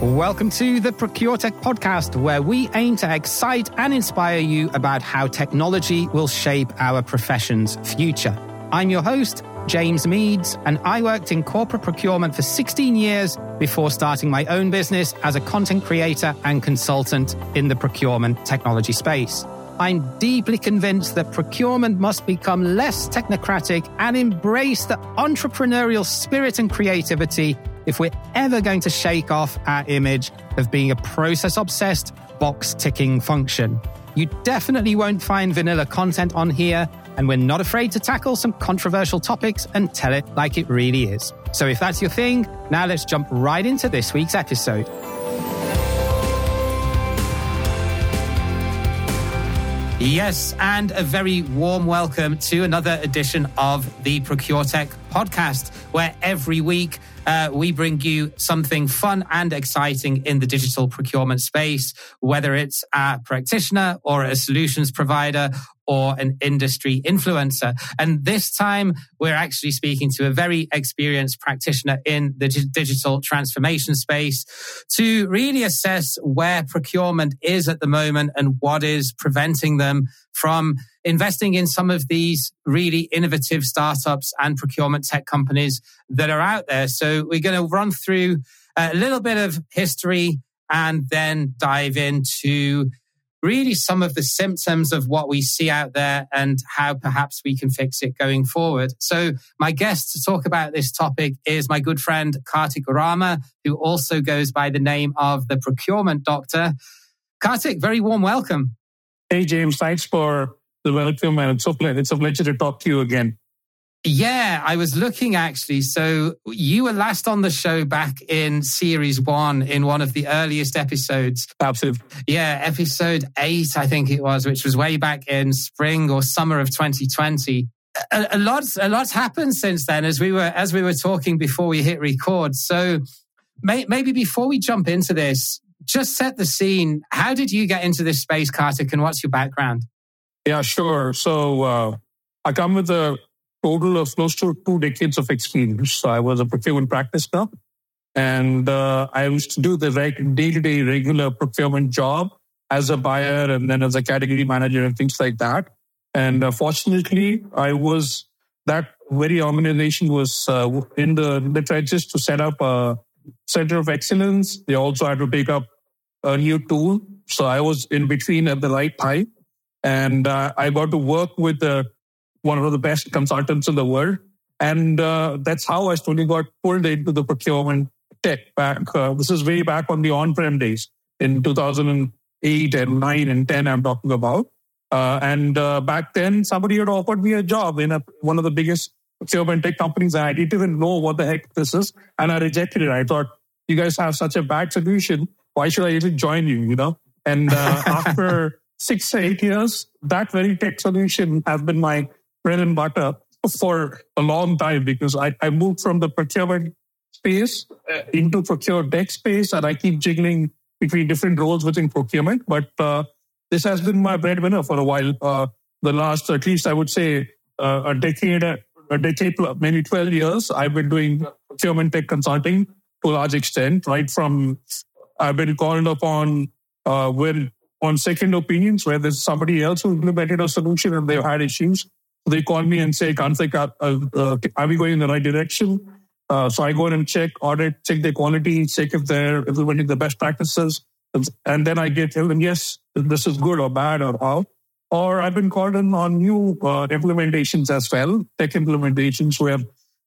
Welcome to the ProcureTech podcast, where we aim to excite and inspire you about how technology will shape our profession's future. I'm your host, James Meads, and I worked in corporate procurement for 16 years before starting my own business as a content creator and consultant in the procurement technology space. I'm deeply convinced that procurement must become less technocratic and embrace the entrepreneurial spirit and creativity if we're ever going to shake off our image of being a process obsessed, box ticking function. You definitely won't find vanilla content on here, and we're not afraid to tackle some controversial topics and tell it like it really is. So if that's your thing, now let's jump right into this week's episode. Yes, and a very warm welcome to another edition of the ProcureTech podcast, where every week uh, we bring you something fun and exciting in the digital procurement space, whether it's a practitioner or a solutions provider or an industry influencer. And this time we're actually speaking to a very experienced practitioner in the digital transformation space to really assess where procurement is at the moment and what is preventing them from investing in some of these really innovative startups and procurement tech companies that are out there. So we're going to run through a little bit of history and then dive into really some of the symptoms of what we see out there and how perhaps we can fix it going forward. So my guest to talk about this topic is my good friend Karthik Rama, who also goes by the name of the procurement doctor. Karthik, very warm welcome. Hey, James, thanks for the welcome. And it's, so, it's a pleasure to talk to you again. Yeah, I was looking actually. So you were last on the show back in series one in one of the earliest episodes. Absolutely. Yeah, episode eight, I think it was, which was way back in spring or summer of 2020. A, a lot, a lot's happened since then as we were, as we were talking before we hit record. So may, maybe before we jump into this, just set the scene. How did you get into this space, Karthik, and what's your background? Yeah, sure. So uh, I come with a total of close to two decades of experience. So I was a procurement practitioner and uh, I used to do the day to day regular procurement job as a buyer and then as a category manager and things like that. And uh, fortunately, I was that very organization was uh, in the in the trenches to set up a center of excellence. They also had to take up a new tool, so I was in between at the right time, and uh, I got to work with the one of the best consultants in the world. And uh, that's how I slowly got pulled into the procurement tech back. Uh, this is way back on the on-prem days in 2008 and 9 and 10, I'm talking about. Uh, and uh, back then, somebody had offered me a job in a, one of the biggest procurement tech companies. And I didn't even know what the heck this is. And I rejected it. I thought, you guys have such a bad solution. Why should I even join you, you know? And uh, after six, to eight years, that very tech solution has been my bread and butter for a long time because I, I moved from the procurement space uh, into procure tech space and I keep jiggling between different roles within procurement. But uh, this has been my breadwinner for a while. Uh, the last, at least I would say, uh, a decade, a decade, maybe 12 years, I've been doing procurement tech consulting to a large extent, right from I've been called upon uh, on second opinions where there's somebody else who implemented a solution and they've had issues they call me and say, Karthik, uh, uh, are we going in the right direction? Uh, so I go in and check, audit, check the quality, check if they're implementing the best practices. And then I get tell them, yes, this is good or bad or how. Or I've been called in on new uh, implementations as well, tech implementations where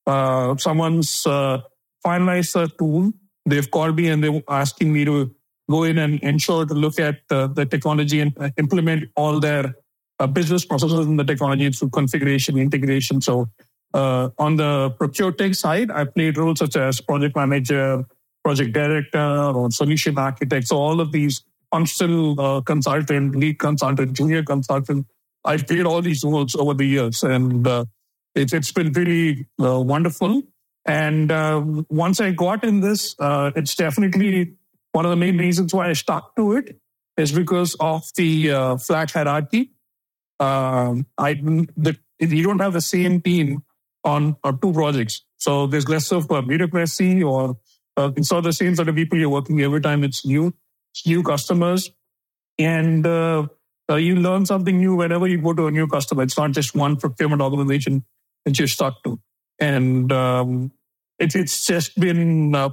uh, someone's uh, finalized a tool. They've called me and they're asking me to go in and ensure to look at the technology and implement all their uh, business processes in the technology through configuration, integration. So uh, on the procure tech side, I played roles such as project manager, project director, or solution architect. So all of these functional uh, consultant, lead consultant, junior consultant. I've played all these roles over the years, and uh, it's it's been really uh, wonderful. And uh, once I got in this, uh, it's definitely one of the main reasons why I stuck to it is because of the flat hierarchy um, I the, you don't have the same team on, on two projects. So there's less of a bureaucracy or Uh, it's not the same sort of people you're working every time. It's new, it's new customers, and uh, uh, you learn something new whenever you go to a new customer. It's not just one procurement organization that you're stuck to, and um, it, it's just been uh,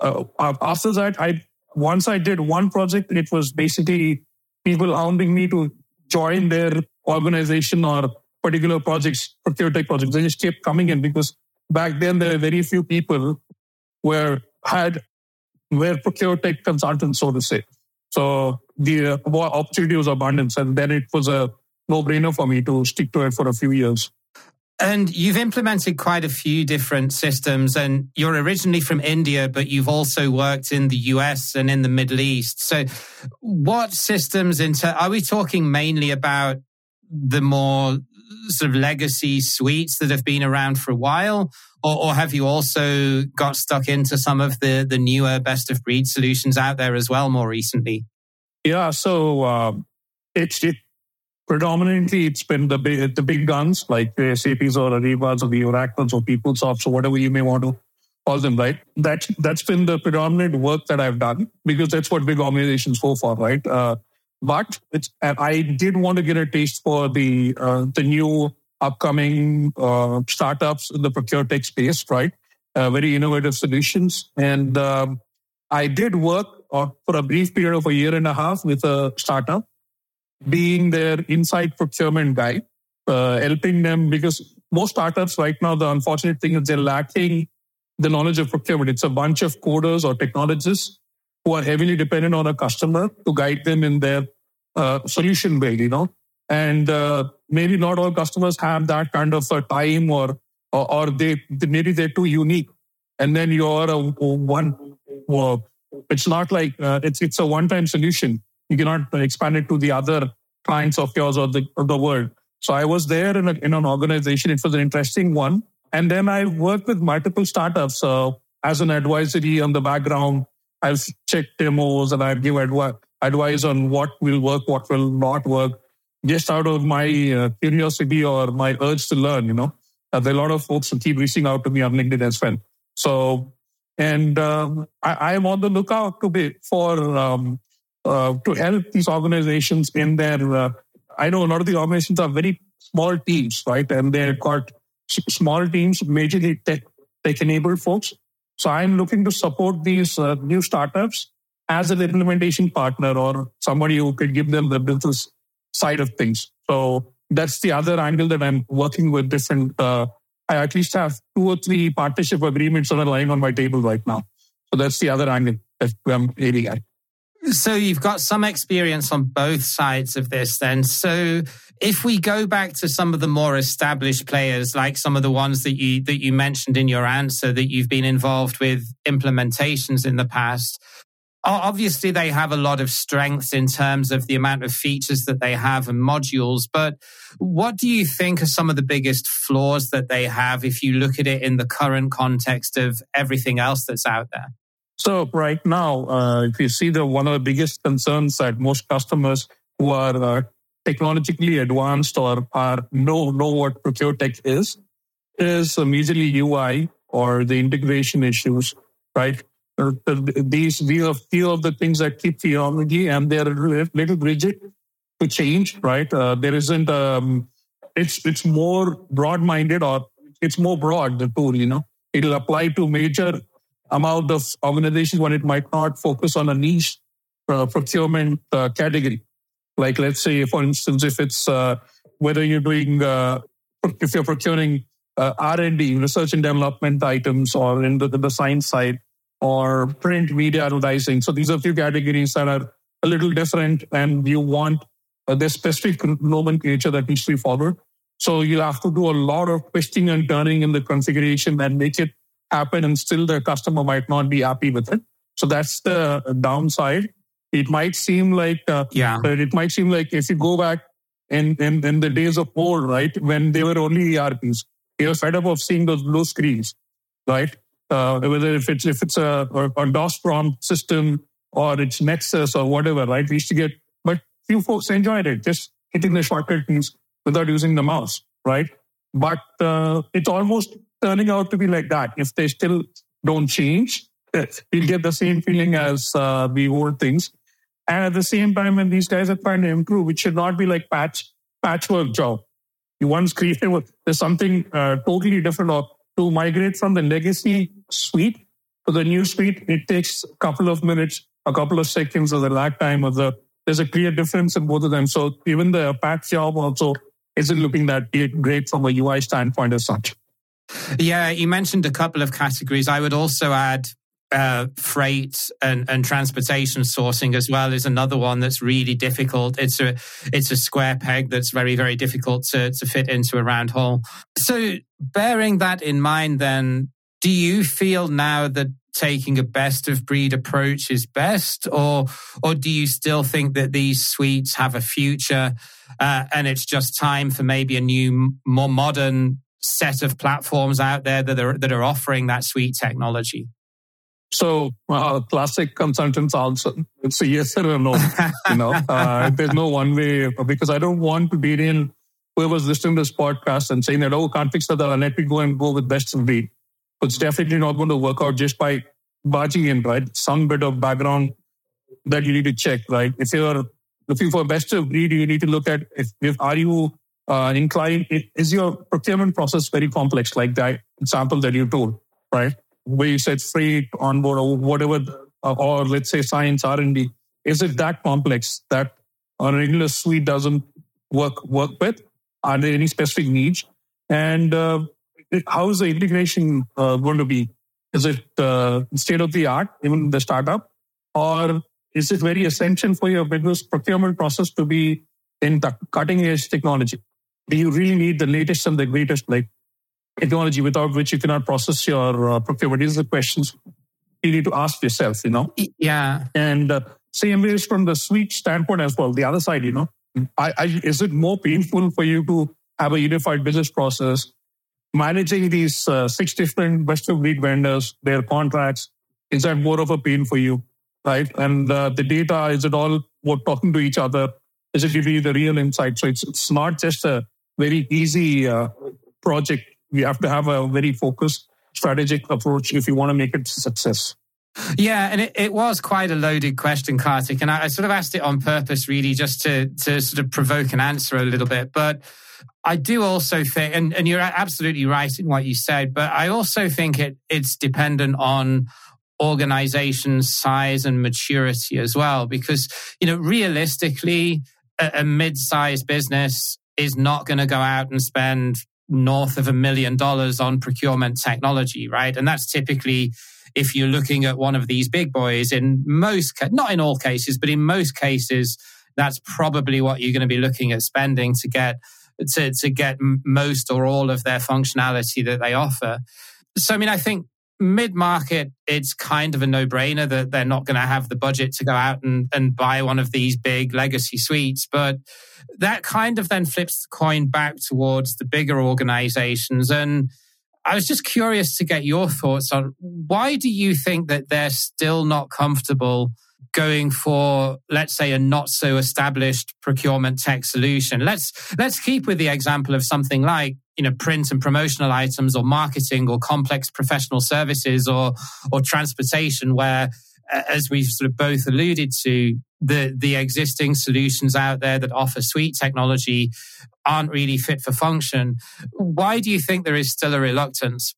uh, after that. I once I did one project, it was basically people hounding me to join their organization or particular projects, procure tech projects. They just kept coming in because back then there were very few people were had were procure tech consultants, so to say. So the uh, opportunity was abundance, and then it was a no brainer for me to stick to it for a few years. And you've implemented quite a few different systems, and you're originally from India, but you've also worked in the US and in the Middle East. So, what systems into are we talking mainly about the more sort of legacy suites that have been around for a while, or, or have you also got stuck into some of the the newer best of breed solutions out there as well more recently? Yeah, so uh, it's it predominantly it's been the big, the big guns like the SAPs or Aribas or the Oracles or PeopleSoft or whatever you may want to call them, right? That, that's been the predominant work that I've done because that's what big organizations go for, right? Uh, but it's, I did want to get a taste for the, uh, the new upcoming uh, startups in the procure tech space, right? Uh, very innovative solutions. And um, I did work uh, for a brief period of a year and a half with a startup being their inside procurement guy, uh, helping them because most startups right now, the unfortunate thing is they're lacking the knowledge of procurement. It's a bunch of coders or technologists who are heavily dependent on a customer to guide them in their uh, solution build, you know. And uh, maybe not all customers have that kind of a time or, or, or they, maybe they're too unique. And then you're a, a one, well, it's not like, uh, it's, it's a one-time solution you cannot expand it to the other clients of yours or the, or the world. So I was there in, a, in an organization. It was an interesting one. And then I worked with multiple startups uh, as an advisory on the background. I'll check demos and I give advi- advice on what will work, what will not work, just out of my uh, curiosity or my urge to learn, you know. Uh, there are a lot of folks who keep reaching out to me on LinkedIn as well. So, and um, I, am on the lookout to be for um, to help these organizations in their. Uh, I know a lot of the organizations are very small teams, right? And they've got small teams, majorly tech, tech enabled folks. So I'm looking to support these uh, new startups as an implementation partner or somebody who could give them the business side of things. So that's the other angle that I'm working with different. Uh, I at least have two or three partnership agreements that are lying on my table right now. So that's the other angle that I'm aiming at. So you've got some experience on both sides of this then. So if we go back to some of the more established players, like some of the ones that you that you mentioned in your answer that you've been involved with implementations in the past, obviously they have a lot of strengths in terms of the amount of features that they have and modules. But what do you think are some of the biggest flaws that they have if you look at it in the current context of everything else that's out there? So right now, uh, if you see the one of the biggest concerns that most customers who are uh, technologically advanced or are know know what procure tech is, is immediately UI or the integration issues, right? Uh, these these are few of the things that keep theology and they're a little rigid to change, right? Uh, there isn't um, it's it's more broad minded or it's more broad the tool, you know. It'll apply to major amount of organizations when it might not focus on a niche uh, procurement uh, category. Like, let's say, for instance, if it's uh, whether you're doing, uh, if you're procuring uh, R&D, research and development items, or in the, the science side, or print media advertising. So these are a few categories that are a little different, and you want uh, the specific nomenclature that needs to be followed. So you have to do a lot of twisting and turning in the configuration and make it happen and still the customer might not be happy with it. So that's the downside. It might seem like, uh, yeah, it might seem like if you go back in, in, in the days of old, right, when they were only ERPs, you're fed up of seeing those blue screens, right? Uh, whether if it's if it's a, a DOS prompt system or it's Nexus or whatever, right? We used to get, but few folks enjoyed it, just hitting the shortcut keys without using the mouse, right? But uh, it's almost turning out to be like that if they still don't change you'll get the same feeling as uh, the old things. And at the same time, when these guys are trying to improve, it should not be like patch patchwork job. You once created there's something uh, totally different. Or to migrate from the legacy suite to the new suite, it takes a couple of minutes, a couple of seconds, or the lag time, or the there's a clear difference in both of them. So even the patch job also isn't looking that great from a UI standpoint as such. Yeah, you mentioned a couple of categories. I would also add uh, freight and, and transportation sourcing as well is another one that's really difficult. It's a it's a square peg that's very very difficult to to fit into a round hole. So bearing that in mind, then do you feel now that taking a best of breed approach is best, or or do you still think that these suites have a future uh, and it's just time for maybe a new, more modern set of platforms out there that are that are offering that sweet technology? So, uh, classic consultants answer it's a yes or a no. you know, uh, there's no one way because I don't want to be in whoever's listening to this podcast and saying that, oh, can't fix that, let me go and go with best of breed. It's definitely not going to work out just by barging in, right? Some bit of background that you need to check, right? If you're looking for best of breed, you need to look at if, if are you uh, inclined, is your procurement process very complex, like that example that you told, right? where you said freight, onboard, or whatever, uh, or let's say science R&D, is it that complex that a regular suite doesn't work work with? Are there any specific needs? And uh, how is the integration uh, going to be? Is it uh, state of the art, even the startup, or is it very essential for your business procurement process to be in the cutting edge technology? Do you really need the latest and the greatest? Like technology without which you cannot process your uh, procurement. These are the questions you need to ask yourself, you know? Yeah. And uh, same ways from the suite standpoint as well, the other side, you know, I, I, is it more painful for you to have a unified business process, managing these uh, six different best of breed vendors, their contracts? Is that more of a pain for you? Right. And uh, the data, is it all what talking to each other? Is it giving you the real insight? So it's, it's not just a very easy uh, project we have to have a very focused strategic approach if you want to make it a success. Yeah, and it, it was quite a loaded question, Karthik, and I, I, sort of asked it on purpose, really, just to to sort of provoke an answer a little bit. But I do also think, and, and you're absolutely right in what you said, but I also think it it's dependent on organization size and maturity as well, because you know, realistically, a, a mid-sized business is not going to go out and spend north of a million dollars on procurement technology, right? And that's typically if you're looking at one of these big boys in most, not in all cases, but in most cases, that's probably what you're going to be looking at spending to get to, to get most or all of their functionality that they offer. So, I mean, I think mid market, it's kind of a no brainer that they're not going to have the budget to go out and, and buy one of these big legacy suites. But that kind of then flips the coin back towards the bigger organizations. And I was just curious to get your thoughts on why do you think that they're still not comfortable going for, let's say, a not so established procurement tech solution? Let's let's keep with the example of something like you know print and promotional items or marketing or complex professional services or or transportation where as we've sort of both alluded to the the existing solutions out there that offer suite technology aren't really fit for function. Why do you think there is still a reluctance?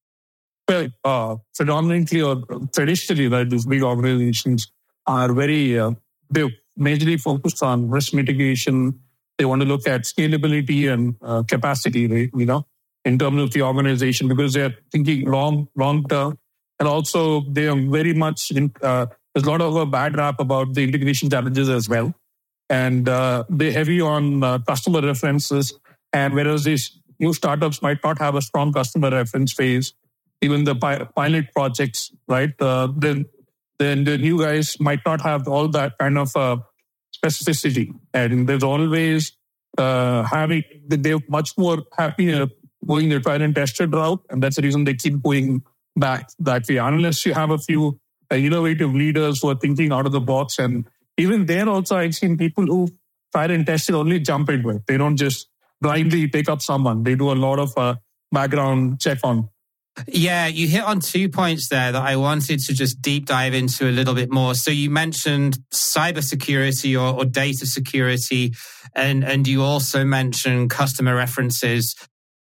Well uh, predominantly or traditionally right these big organizations are very uh, they majorly focused on risk mitigation they want to look at scalability and uh, capacity, right? You know, in terms of the organization because they're thinking long, long term, and also they are very much. In, uh, there's a lot of a bad rap about the integration challenges as well, and uh, they're heavy on uh, customer references. And whereas these new startups might not have a strong customer reference phase, even the pi- pilot projects, right? Uh, then then the new guys might not have all that kind of uh, specificity. And there's always uh, having, they're much more happier going the tried and tested route. And that's the reason they keep going back that way. Unless you have a few uh, innovative leaders who are thinking out of the box. And even there also, I've seen people who tried and tested only jump into it. They don't just blindly take up someone. They do a lot of uh, background check on Yeah, you hit on two points there that I wanted to just deep dive into a little bit more. So you mentioned cybersecurity or, or data security, and, and you also mentioned customer references.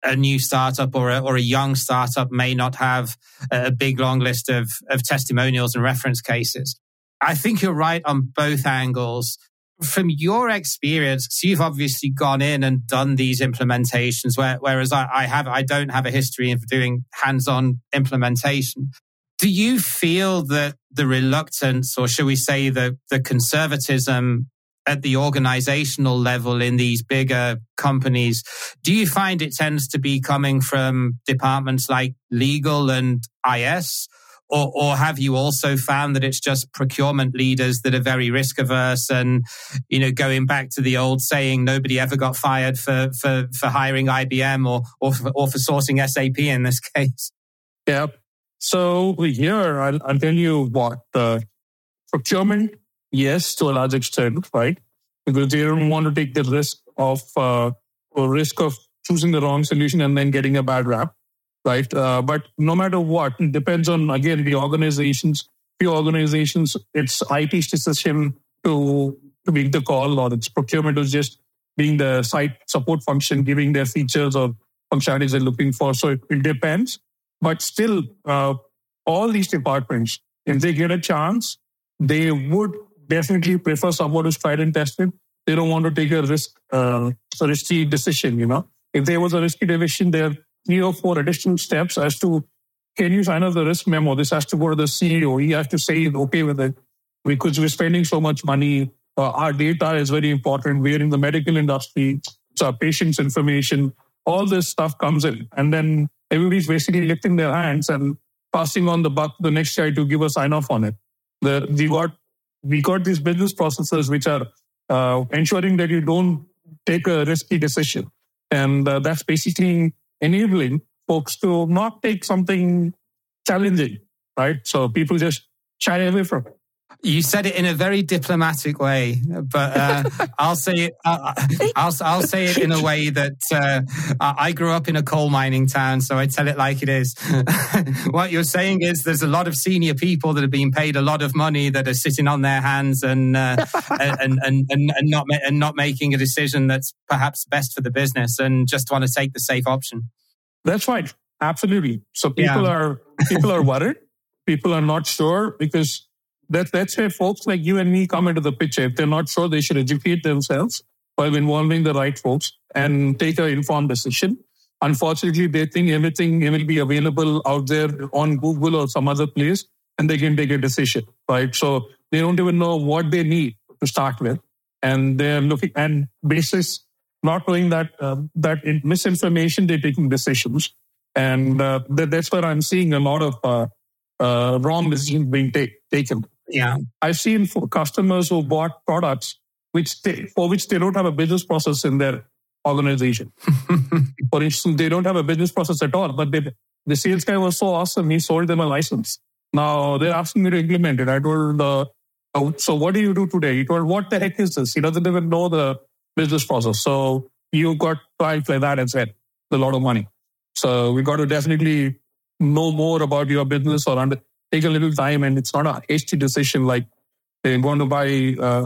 A new startup or a, or a young startup may not have a big long list of, of testimonials and reference cases. I think you're right on both angles from your experience, you've obviously gone in and done these implementations, where, whereas I, I have, I don't have a history of doing hands-on implementation. Do you feel that the reluctance, or should we say the, the conservatism at the organizational level in these bigger companies, do you find it tends to be coming from departments like legal and IS? Or, or have you also found that it's just procurement leaders that are very risk averse and, you know, going back to the old saying, nobody ever got fired for, for, for hiring IBM or, or for, or for sourcing SAP in this case? Yep. So here, I'll, I'll tell you what the procurement, yes, to a large extent, right? Because they don't want to take the risk of, uh, or risk of choosing the wrong solution and then getting a bad rap right? Uh, but no matter what, it depends on again the organizations. Few organizations, it's IT's decision to to make the call, or its procurement is just being the site support function, giving their features or functionalities they're looking for. So it, it depends. But still, uh, all these departments, if they get a chance, they would definitely prefer someone who's tried and tested. They don't want to take a risk, uh, a risky decision. You know, if there was a risky decision, they're three or four additional steps as to can you sign up the risk memo? This has to go to the CEO. He has to say okay with it because we're spending so much money. Uh, our data is very important. We're in the medical industry. So our patients' information, all this stuff comes in. And then everybody's basically lifting their hands and passing on the buck to the next guy to give a sign off on it. The, we got we got these business processes which are uh, ensuring that you don't take a risky decision. And uh, that's basically enabling folks to not take something challenging, right? So people just shy away from it. You said it in a very diplomatic way, but uh, I'll say it. Uh, I'll I'll say it in a way that uh, I grew up in a coal mining town, so I tell it like it is. what you're saying is there's a lot of senior people that are being paid a lot of money that are sitting on their hands and uh, and, and, and and not and not making a decision that's perhaps best for the business, and just want to take the safe option. That's right, absolutely. So people yeah. are people are worried. People are not sure because that, that's where folks like you and me come into the picture. If they're not sure, they should educate themselves while involving the right folks and take an informed decision. Unfortunately, they think everything will be available out there on Google or some other place and they can take a decision, right? So they don't even know what they need to start with. And they're looking, and basis not knowing that, uh, that misinformation, they're taking decisions. And uh, that, that's where I'm seeing a lot of uh, uh wrong decisions being take, taken. Yeah. I've seen for customers who bought products which they, for which they don't have a business process in their organization. for instance, they don't have a business process at all, but they, the sales guy was so awesome, he sold them a license. Now they're asking me to implement it. I told, uh, oh, so what do you do today? He told, what the heck is this? He doesn't even know the business process. So you got clients like that and said, a lot of money. So we got to definitely know more about your business or under, take a little time and it's not a hasty decision like they want to buy uh,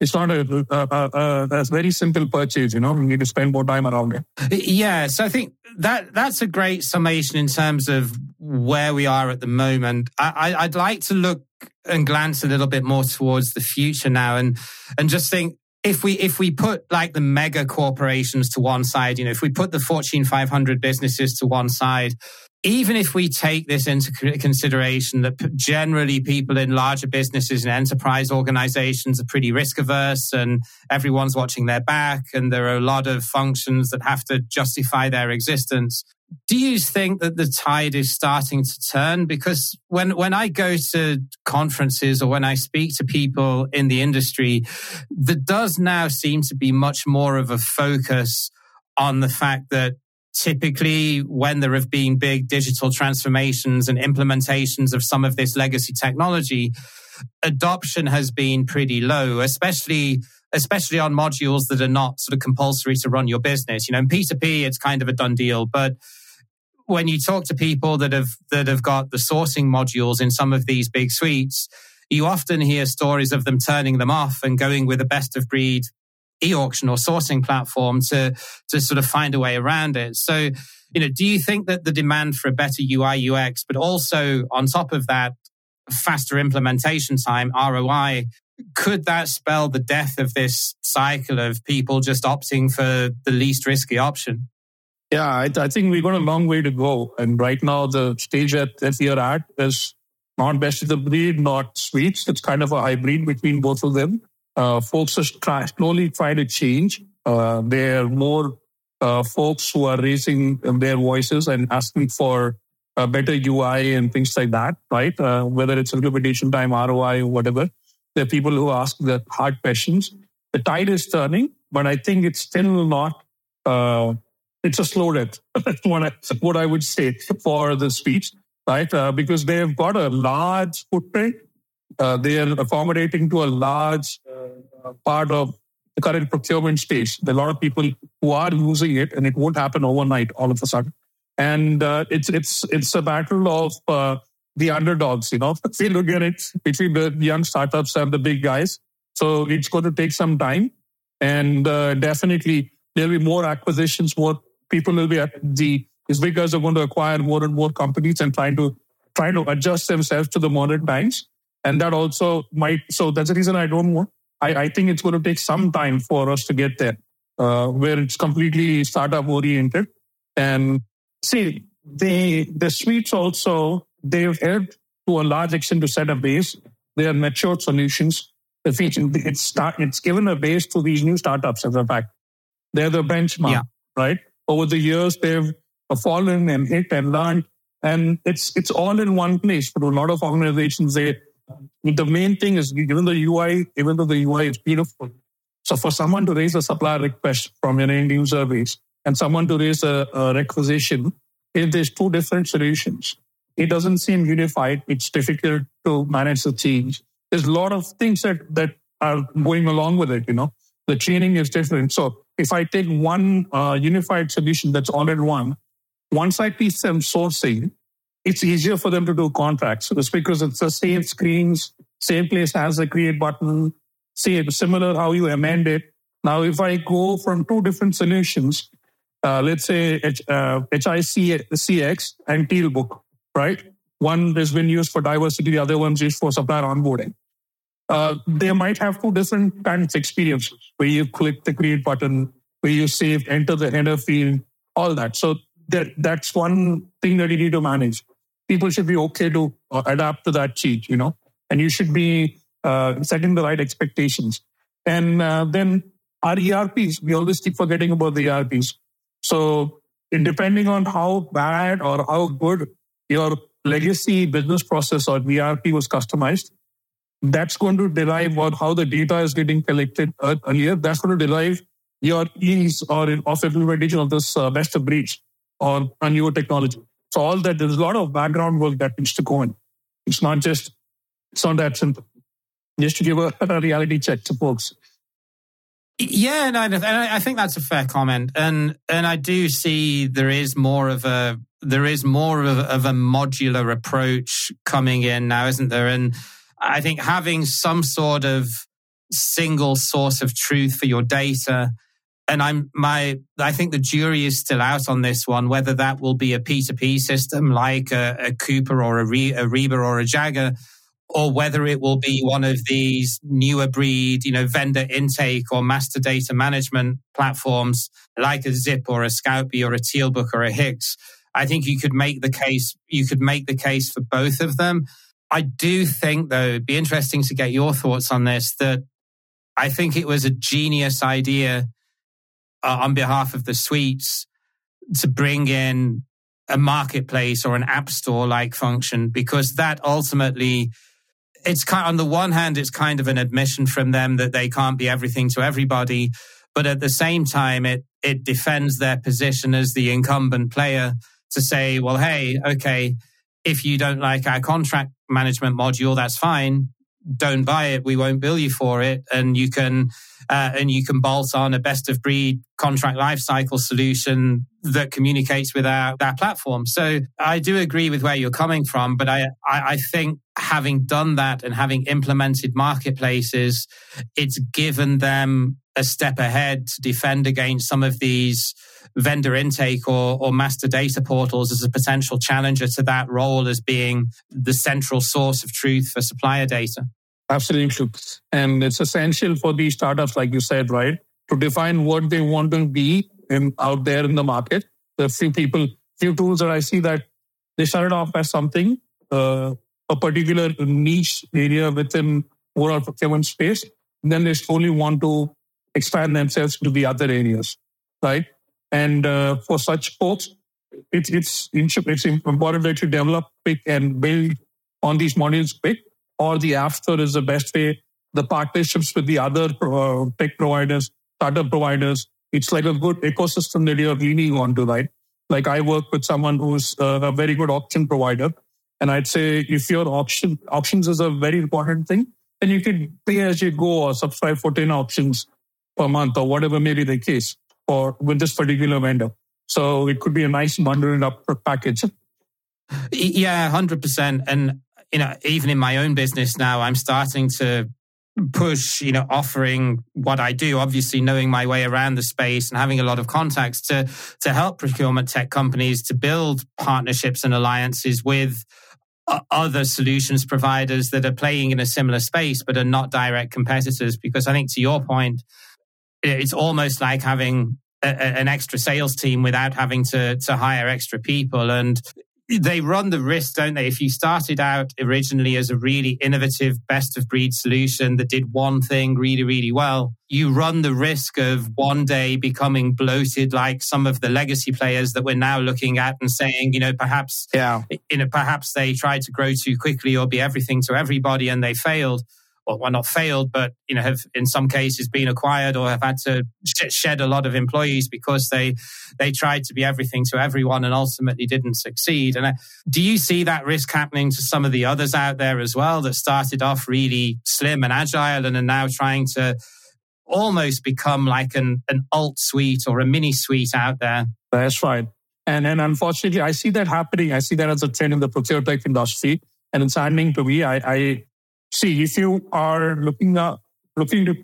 it's not a, a, a, a, very simple purchase you know you need to spend more time around it. Yeah so i think that that's a great summation in terms of where we are at the moment. I, i'd like to look and glance a little bit more towards the future now and and just think if we if we put like the mega corporations to one side you know if we put the fortune 500 businesses to one side even if we take this into consideration that generally people in larger businesses and enterprise organizations are pretty risk averse and everyone's watching their back and there are a lot of functions that have to justify their existence do you think that the tide is starting to turn? Because when when i go to conferences or when i speak to people in the industry there does now seem to be much more of a focus on the fact that typically when there have been big digital transformations and implementations of some of this legacy technology, adoption has been pretty low, especially especially on modules that are not sort of compulsory to run your business. You know, in P2P, it's kind of a done deal, but when you talk to people that have that have got the sourcing modules in some of these big suites, you often hear stories of them turning them off and going with a best of breed e-auction or sourcing platform to to sort of find a way around it. So, you know, do you think that the demand for a better UI UX, but also on top of that, faster implementation time, ROI, could that spell the death of this cycle of people just opting for the least risky option? Yeah, I, I think we've got a long way to go. And right now, the stage that, that we are at is not best of the breed, not suites. It's kind of a hybrid between both of them. Uh, folks are slowly trying to change. Uh, there are more uh, folks who are raising their voices and asking for a better UI and things like that, right? Uh, whether it's implementation time, ROI, whatever. There are people who ask the hard questions. The tide is turning, but I think it's still not uh, it's a slow death. That's what I, what I would say for the speech, right? Uh, because they've got a large footprint. They are accommodating to a large part of the current procurement space. There are a lot of people who are using it, and it won't happen overnight all of a sudden. And uh, it's it's it's a battle of uh, the underdogs. You know, if you look at it between the young startups and the big guys, so it's going to take some time, and uh, definitely there'll be more acquisitions, more people will be at the is because they're going to acquire more and more companies and trying to try to adjust themselves to the modern times. And that also might so that's the reason I don't want I, I think it's going to take some time for us to get there, uh, where it's completely startup oriented. And see, the the suites also they've helped to a large extent to set a base. They are matured solutions. The feature it's start it's given a base to these new startups. As a fact, they're the benchmark, yeah. right? over the years they've fallen and hit and learned and it's it's all in one place for a lot of organizations they the main thing is given the ui even though the ui is beautiful so for someone to raise a supplier request from an end user base and someone to raise a, a requisition if there's two different solutions it doesn't seem unified. It's difficult to manage the change. There's a lot of things that that are going along with it you know. The training is different. So if I take one uh, unified solution that's all in one, once I teach them sourcing, it's easier for them to do contracts. It's because it's the same screens, same place as the create button, same similar how you amend it. Now, if I go from two different solutions, uh, let's say H, uh, HICX and Tealbook, right? One has been used for diversity, the other one's used for supplier onboarding uh, they might have two different kinds of experiences where you click the create button, where you save, enter the header field, all that. So that, that's one thing that you need to manage. People should be okay to uh, adapt to that change, you know, and you should be uh, setting the right expectations. And uh, then our ERPs, we always keep forgetting about the ERPs. So depending on how bad or how good your legacy business process or ERP was customized, that's going to derive what how the data is getting collected earlier. That's going to derive your ease or of implementation of this uh, best of breed or a newer technology. So all that there's a lot of background work that needs to go in. It's not just it's not that simple. Just to give a, a reality check to folks. Yeah, and I, I think that's a fair comment, and and I do see there is more of a there is more of, of a modular approach coming in now, isn't there? And I think having some sort of single source of truth for your data and I'm my I think the jury is still out on this one whether that will be a P2P system like a, a Coupa or a, Re, a Ariba or a Jaggaer or whether it will be one of these newer breed, you know, vendor intake or master data management platforms like a Zip or a Scoutbee or a Tealbook or a HICX. I think you could make the case you could make the case for both of them. I do think, though, it'd be interesting to get your thoughts on this. That I think it was a genius idea uh, on behalf of the suites to bring in a marketplace or an app store like function because that ultimately it's kind on the one hand it's kind of an admission from them that they can't be everything to everybody but at the same time it it defends their position as the incumbent player to say well hey okay if you don't like our contract management module, that's fine. don't buy it, we won't bill you for it, and you can uh, and you can bolt on a best of breed contract lifecycle solution that communicates with our, our platform. So I do agree with where you're coming from, but I, I, I think having done that and having implemented marketplaces, it's given them a step ahead to defend against some of these vendor intake or, or master data portals as a potential challenger to that role as being the central source of truth for supplier data. Absolutely. And it's essential for these startups, like you said, right, to define what they want to be in, out there in the market. There are few people, few tools that I see that they started off as something, uh, a particular niche area within overall procurement space. Then they slowly want to expand themselves to the other areas, right? And uh, for such folks, it, it's it's important that you develop quick and build on these modules quick, or the store is the best way. The partnerships with the other uh, tech providers, startup providers, it's like a good ecosystem that you're leaning onto, right? Like I work with someone who's uh, a very good auction provider, and I'd say if your auction auctions is a very important thing, then you can pay as you go or subscribe for 10 auctions per month or whatever may be the case for with this particular vendor. So it could be a nice bundled up package. Yeah, hundred percent. And you know, even in my own business now, I'm starting to push, you know, offering what I do, obviously knowing my way around the space and having a lot of contacts to to help procurement tech companies to build partnerships and alliances with other solutions providers that are playing in a similar space but are not direct competitors. Because i think to your point it's almost like having a, an extra sales team without having to to hire extra people. And they run the risk, don't they? If you started out originally as a really innovative best of breed solution that did one thing really, really well, you run the risk of one day becoming bloated like some of the legacy players that we're now looking at and saying, you know, perhaps, yeah. you know, perhaps they tried to grow too quickly or be everything to everybody and they failed well, not failed, but you know, have in some cases been acquired or have had to sh- shed a lot of employees because they they tried to be everything to everyone and ultimately didn't succeed. And uh, do you see that risk happening to some of the others out there as well that started off really slim and agile and are now trying to almost become like an an alt suite or a mini suite out there? That's right. And and unfortunately, I see that happening. I see that as a trend in the procure tech industry, and it's happening to me. I, I see if you are looking up, looking to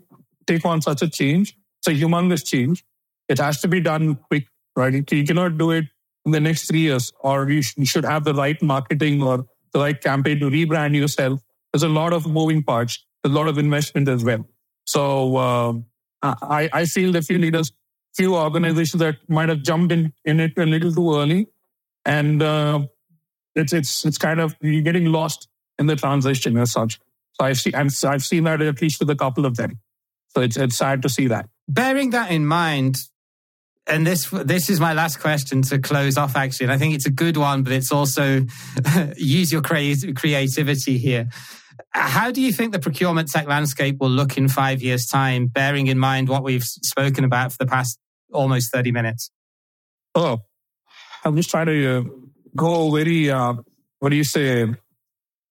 take on such a change, it's a humongous change. It has to be done quick, right? You cannot do it in the next three years, or you, sh- you should have the right marketing or the right campaign to rebrand yourself. There's a lot of moving parts, a lot of investment as well. So uh, I, I feel that few leaders, few organizations that might have jumped in, in it a little too early, and uh, it's it's it's kind of you're getting lost in the transition as such. So I've seen, I've seen that at least with a couple of them. So it's, it's sad to see that. Bearing that in mind, and this this is my last question to close off actually and i think it's a good one but it's also use your creativity here how do you think the procurement tech landscape will look in five years time bearing in mind what we've spoken about for the past almost 30 minutes oh i'm just trying to uh, go very uh, what do you say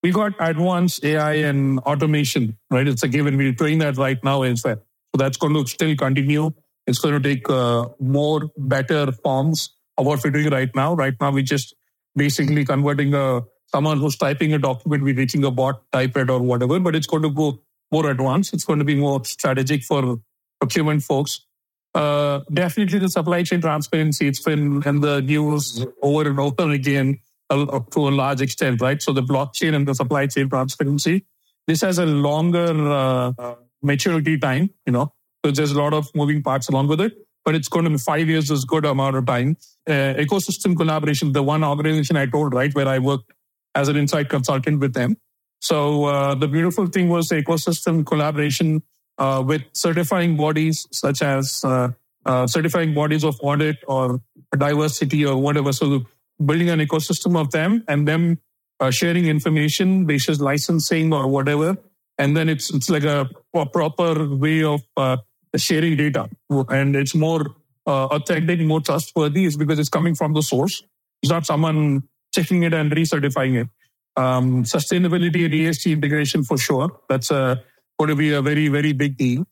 we got advanced AI and automation, right? It's a given. We're doing that right now as well. So that's going to still continue. It's going to take uh, more, better forms of what we're doing right now. Right now, we're just basically converting a someone who's typing a document, we're reaching a bot, type it or whatever, but it's going to go more advanced. It's going to be more strategic for procurement folks. Uh, definitely the supply chain transparency. It's been in the news over and over again to a large extent, right? So the blockchain and the supply chain transparency, this has a longer uh, maturity time, you know, so there's a lot of moving parts along with it, but it's going to be five years is good amount of time. Uh, ecosystem collaboration, the one organization I told, right, where I worked as an insight consultant with them. So uh, the beautiful thing was ecosystem collaboration uh, with certifying bodies such as uh, uh, certifying bodies of audit or diversity or whatever. So building an ecosystem of them and them uh, sharing information basis licensing or whatever. And then it's it's like a, a proper way of uh, sharing data, and it's more uh, authentic, more trustworthy, is because it's coming from the source. It's not someone checking it and recertifying it. Um, sustainability and ESG integration for sure. That's uh, going to be a very, very big deal.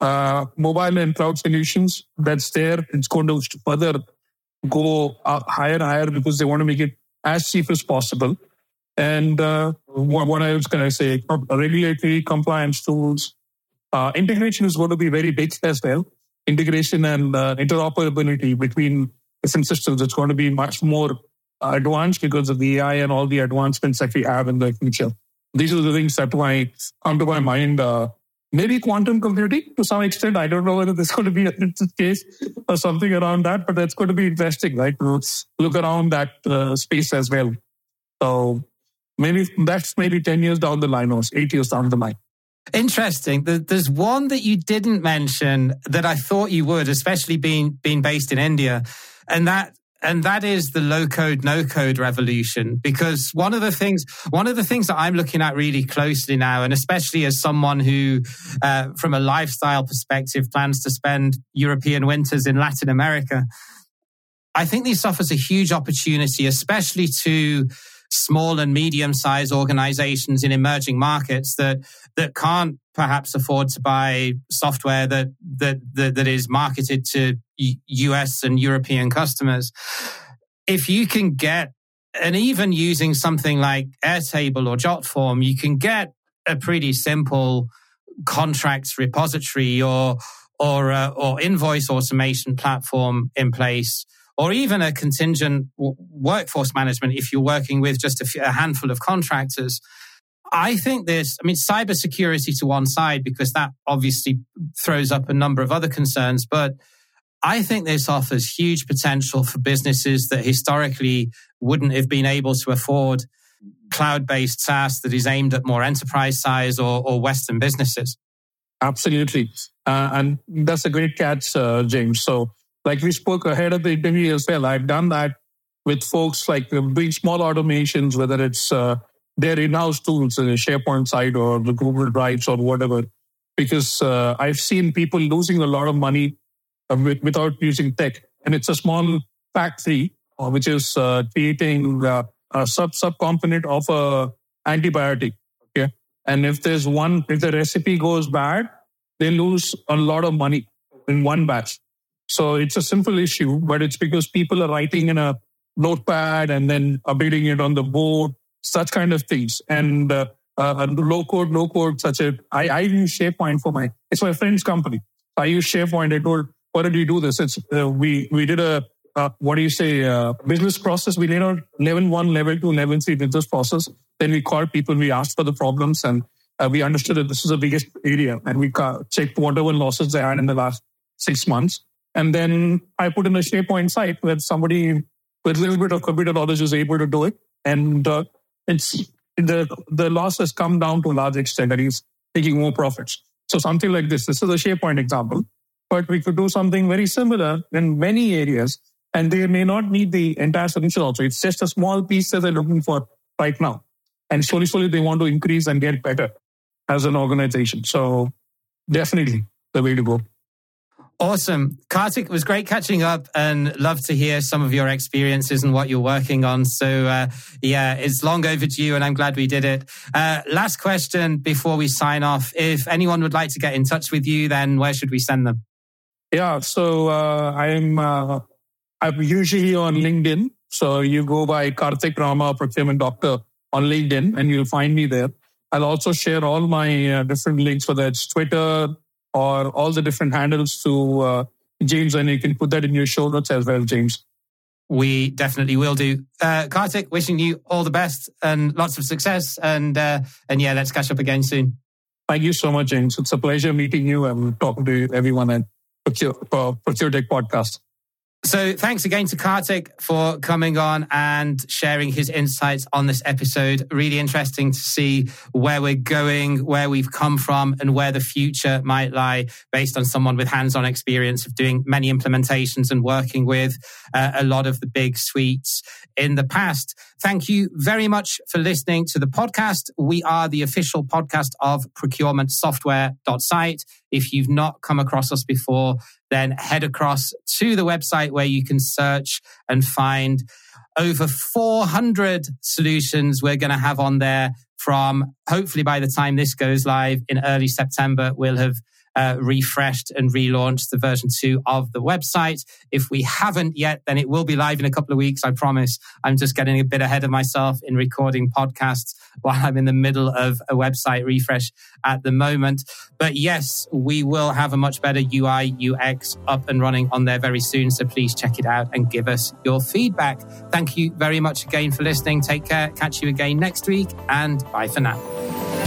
Uh, mobile and cloud solutions, that's there. It's going to further go higher and higher because they want to make it as cheap as possible. And uh, what, what else can I say? Regulatory compliance tools. Uh, integration is going to be very big as well. Integration and uh, interoperability between different systems. It's going to be much more advanced because of the AI and all the advancements that we have in the future. These are the things that might come to my mind. Maybe quantum computing to some extent. I don't know whether this is going to be a case or something around that, but that's going to be interesting, right? Let's look around that uh, space as well. So maybe that's maybe 10 years down the line or eight years down the line. Interesting. There's one that you didn't mention that I thought you would, especially being being based in India, and that and that is the low code no code revolution. Because one of the things one of the things that i'm looking at really closely now and especially as someone who uh, from a lifestyle perspective plans to spend european winters in latin america i think this offers a huge opportunity especially to small and medium sized organizations in emerging markets that that can't perhaps afford to buy software that that that, that is marketed to US and European customers if you can get and even using something like Airtable or Jotform you can get a pretty simple contracts repository or or uh, or invoice automation platform in place or even a contingent workforce management if you're working with just a handful of contractors. I think this, I mean, cybersecurity to one side, because that obviously throws up a number of other concerns, but I think this offers huge potential for businesses that historically wouldn't have been able to afford cloud based SaaS that is aimed at more enterprise size or, or Western businesses. Absolutely. Uh, and that's a great catch, uh, James. So like we spoke ahead of the interview as well. I've done that with folks like uh, doing small automations, whether it's uh, their in-house tools, in the SharePoint side or the Google Drives or whatever, because uh, I've seen people losing a lot of money uh, without using tech. And it's a small factory, uh, which is uh, creating a sub sub component of a antibiotic. Okay. And if there's one, if the recipe goes bad, they lose a lot of money in one batch. So it's a simple issue, but it's because people are writing in a notepad and then updating it on the board, such kind of things. And uh, uh, low code, low code, such a, I, I use SharePoint for my, it's my friend's company. I use SharePoint. I told, why did you do this? It's, uh, we, we did a, uh, what do you say, uh, business process. We laid out level one, level two, level three business process. Then we called people, we asked for the problems and uh, we understood that this is the biggest area and we checked whatever losses they had in the last six months and then I put in a SharePoint site where somebody with a little bit of computer knowledge is able to do it. And uh, it's the the loss has come down to a large extent and he's taking more profits. So something like this. This is a SharePoint example. But we could do something very similar in many areas. And they may not need the entire solution also. It's just a small piece that they're looking for right now. And slowly, slowly they want to increase and get better as an organization. So definitely the way to go. Awesome. Karthik, it was great catching up and love to hear some of your experiences and what you're working on. So, uh, yeah, it's long overdue and I'm glad we did it. Uh, last question before we sign off. If anyone would like to get in touch with you, then where should we send them? Yeah, so uh, I'm uh, I'm usually on LinkedIn. So you go by Karthik Rama, procurement doctor on LinkedIn, and you'll find me there. I'll also share all my uh, different links, whether it's Twitter, or all the different handles to uh, James, and you can put that in your show notes as well, James. We definitely will do. Uh, Karthik, wishing you all the best and lots of success. And uh, and yeah, let's catch up again soon. Thank you so much, James. It's a pleasure meeting you and talking to everyone at Procure, uh, Procure Podcast. So thanks again to Karthik for coming on and sharing his insights on this episode. Really interesting to see where we're going, where we've come from and where the future might lie based on someone with hands-on experience of doing many implementations and working with uh, a lot of the big suites in the past. Thank you very much for listening to the podcast. We are the official podcast of procurementsoftware.site. If you've not come across us before, then head across to the website where you can search and find over 400 solutions we're going to have on there from hopefully by the time this goes live in early September, we'll have uh, refreshed and relaunched the version two of the website. If we haven't yet, then it will be live in a couple of weeks. I promise. I'm just getting a bit ahead of myself in recording podcasts while I'm in the middle of a website refresh at the moment. But yes, we will have a much better UI UX up and running on there very soon. So please check it out and give us your feedback. Thank you very much again for listening. Take care. Catch you again next week and bye for now.